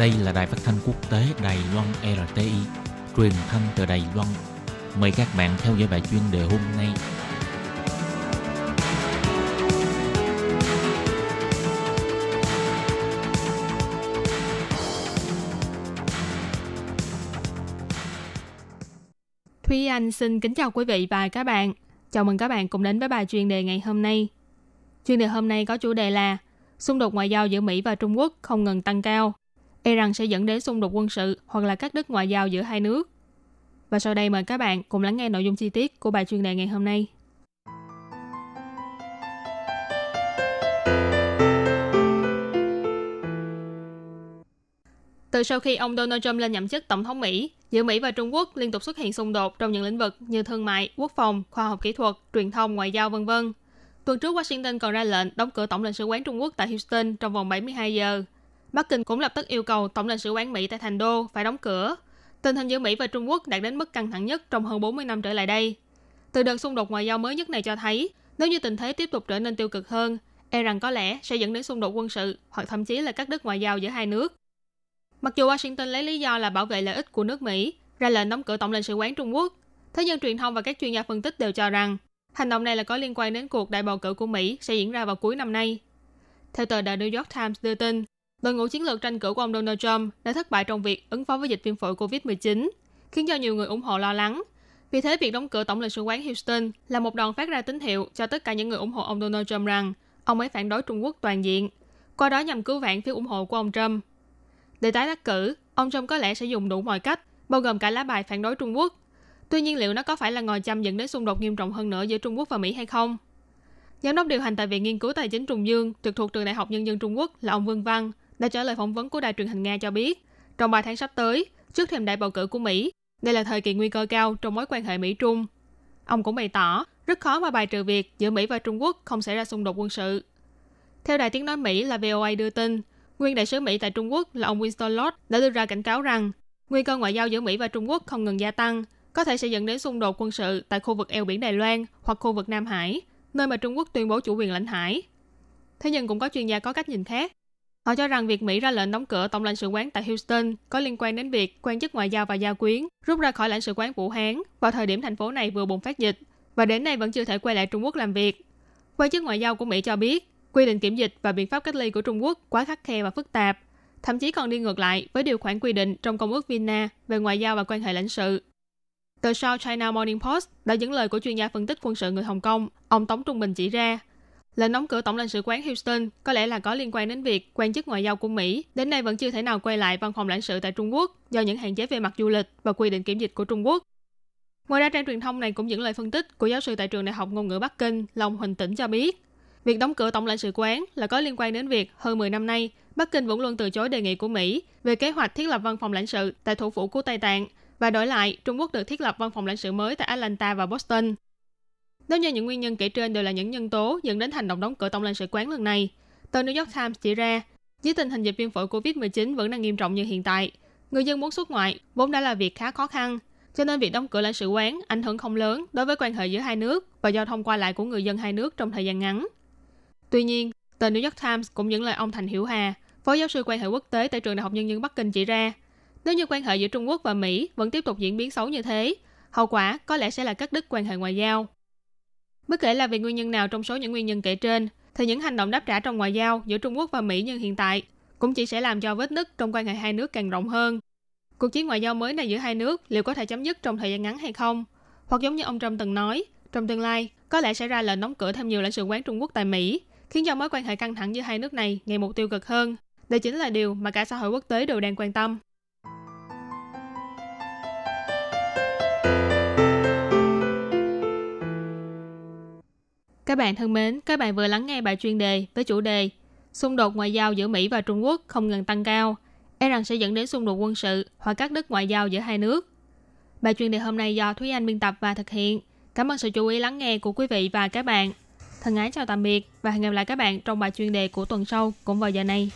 Đây là đài phát thanh quốc tế Đài Loan RTI, truyền thanh từ Đài Loan. Mời các bạn theo dõi bài chuyên đề hôm nay. Thúy Anh xin kính chào quý vị và các bạn. Chào mừng các bạn cùng đến với bài chuyên đề ngày hôm nay. Chuyên đề hôm nay có chủ đề là xung đột ngoại giao giữa Mỹ và Trung Quốc không ngừng tăng cao. E rằng sẽ dẫn đến xung đột quân sự hoặc là cắt đứt ngoại giao giữa hai nước. Và sau đây mời các bạn cùng lắng nghe nội dung chi tiết của bài chuyên đề ngày hôm nay. Từ sau khi ông Donald Trump lên nhậm chức tổng thống Mỹ, giữa Mỹ và Trung Quốc liên tục xuất hiện xung đột trong những lĩnh vực như thương mại, quốc phòng, khoa học kỹ thuật, truyền thông, ngoại giao v.v. Tuần trước Washington còn ra lệnh đóng cửa tổng lãnh sự quán Trung Quốc tại Houston trong vòng 72 giờ. Bắc Kinh cũng lập tức yêu cầu tổng lãnh sự quán Mỹ tại Thành Đô phải đóng cửa. Tình hình giữa Mỹ và Trung Quốc đạt đến mức căng thẳng nhất trong hơn 40 năm trở lại đây. Từ đợt xung đột ngoại giao mới nhất này cho thấy, nếu như tình thế tiếp tục trở nên tiêu cực hơn, e rằng có lẽ sẽ dẫn đến xung đột quân sự hoặc thậm chí là cắt đứt ngoại giao giữa hai nước. Mặc dù Washington lấy lý do là bảo vệ lợi ích của nước Mỹ, ra lệnh đóng cửa tổng lãnh sự quán Trung Quốc, thế nhưng truyền thông và các chuyên gia phân tích đều cho rằng hành động này là có liên quan đến cuộc đại bầu cử của Mỹ sẽ diễn ra vào cuối năm nay. Theo tờ The New York Times đưa tin, đội ngũ chiến lược tranh cử của ông Donald Trump đã thất bại trong việc ứng phó với dịch viêm phổi COVID-19, khiến cho nhiều người ủng hộ lo lắng. Vì thế, việc đóng cửa tổng lãnh sự quán Houston là một đòn phát ra tín hiệu cho tất cả những người ủng hộ ông Donald Trump rằng ông ấy phản đối Trung Quốc toàn diện, qua đó nhằm cứu vãn phiếu ủng hộ của ông Trump. Để tái đắc cử, ông Trump có lẽ sẽ dùng đủ mọi cách, bao gồm cả lá bài phản đối Trung Quốc. Tuy nhiên liệu nó có phải là ngòi châm dẫn đến xung đột nghiêm trọng hơn nữa giữa Trung Quốc và Mỹ hay không? Giám đốc điều hành tại Viện Nghiên cứu Tài chính Trung Dương, trực thuộc Trường Đại học Nhân dân Trung Quốc là ông Vương Văn, đã trả lời phỏng vấn của đài truyền hình Nga cho biết, trong 3 tháng sắp tới, trước thềm đại bầu cử của Mỹ, đây là thời kỳ nguy cơ cao trong mối quan hệ Mỹ-Trung. Ông cũng bày tỏ, rất khó mà bài trừ việc giữa Mỹ và Trung Quốc không xảy ra xung đột quân sự. Theo đài tiếng nói Mỹ là VOA đưa tin, Nguyên đại sứ Mỹ tại Trung Quốc là ông Winston Lord đã đưa ra cảnh cáo rằng nguy cơ ngoại giao giữa Mỹ và Trung Quốc không ngừng gia tăng, có thể sẽ dẫn đến xung đột quân sự tại khu vực eo biển Đài Loan hoặc khu vực Nam Hải, nơi mà Trung Quốc tuyên bố chủ quyền lãnh hải. Thế nhưng cũng có chuyên gia có cách nhìn khác. Họ cho rằng việc Mỹ ra lệnh đóng cửa tổng lãnh sự quán tại Houston có liên quan đến việc quan chức ngoại giao và gia quyến rút ra khỏi lãnh sự quán Vũ Hán vào thời điểm thành phố này vừa bùng phát dịch và đến nay vẫn chưa thể quay lại Trung Quốc làm việc. Quan chức ngoại giao của Mỹ cho biết Quy định kiểm dịch và biện pháp cách ly của Trung Quốc quá khắc khe và phức tạp, thậm chí còn đi ngược lại với điều khoản quy định trong Công ước Vienna về ngoại giao và quan hệ lãnh sự. Tờ South China Morning Post đã dẫn lời của chuyên gia phân tích quân sự người Hồng Kông, ông Tống Trung Bình chỉ ra, lệnh đóng cửa tổng lãnh sự quán Houston có lẽ là có liên quan đến việc quan chức ngoại giao của Mỹ đến nay vẫn chưa thể nào quay lại văn phòng lãnh sự tại Trung Quốc do những hạn chế về mặt du lịch và quy định kiểm dịch của Trung Quốc. Ngoài ra, trang truyền thông này cũng dẫn lời phân tích của giáo sư tại trường Đại học Ngôn ngữ Bắc Kinh, Long Huỳnh Tĩnh cho biết, Việc đóng cửa tổng lãnh sự quán là có liên quan đến việc hơn 10 năm nay, Bắc Kinh vẫn luôn từ chối đề nghị của Mỹ về kế hoạch thiết lập văn phòng lãnh sự tại thủ phủ của Tây Tạng và đổi lại Trung Quốc được thiết lập văn phòng lãnh sự mới tại Atlanta và Boston. Nếu như những nguyên nhân kể trên đều là những nhân tố dẫn đến hành động đóng cửa tổng lãnh sự quán lần này, tờ New York Times chỉ ra, dưới tình hình dịch viêm phổi COVID-19 vẫn đang nghiêm trọng như hiện tại, người dân muốn xuất ngoại vốn đã là việc khá khó khăn, cho nên việc đóng cửa lãnh sự quán ảnh hưởng không lớn đối với quan hệ giữa hai nước và giao thông qua lại của người dân hai nước trong thời gian ngắn. Tuy nhiên, tờ New York Times cũng dẫn lời ông Thành Hiểu Hà, phó giáo sư quan hệ quốc tế tại trường Đại học Nhân dân Bắc Kinh chỉ ra, nếu như quan hệ giữa Trung Quốc và Mỹ vẫn tiếp tục diễn biến xấu như thế, hậu quả có lẽ sẽ là cắt đứt quan hệ ngoại giao. Bất kể là vì nguyên nhân nào trong số những nguyên nhân kể trên, thì những hành động đáp trả trong ngoại giao giữa Trung Quốc và Mỹ như hiện tại cũng chỉ sẽ làm cho vết nứt trong quan hệ hai nước càng rộng hơn. Cuộc chiến ngoại giao mới này giữa hai nước liệu có thể chấm dứt trong thời gian ngắn hay không? Hoặc giống như ông Trump từng nói, trong tương lai có lẽ sẽ ra lệnh đóng cửa thêm nhiều lãnh sự quán Trung Quốc tại Mỹ khiến cho mối quan hệ căng thẳng giữa hai nước này ngày một tiêu cực hơn. Đây chính là điều mà cả xã hội quốc tế đều đang quan tâm. Bạn thân mến, các bạn vừa lắng nghe bài chuyên đề với chủ đề Xung đột ngoại giao giữa Mỹ và Trung Quốc không ngừng tăng cao, e rằng sẽ dẫn đến xung đột quân sự hoặc các đứt ngoại giao giữa hai nước. Bài chuyên đề hôm nay do Thúy Anh biên tập và thực hiện. Cảm ơn sự chú ý lắng nghe của quý vị và các bạn. Thân ái chào tạm biệt và hẹn gặp lại các bạn trong bài chuyên đề của tuần sau cũng vào giờ này.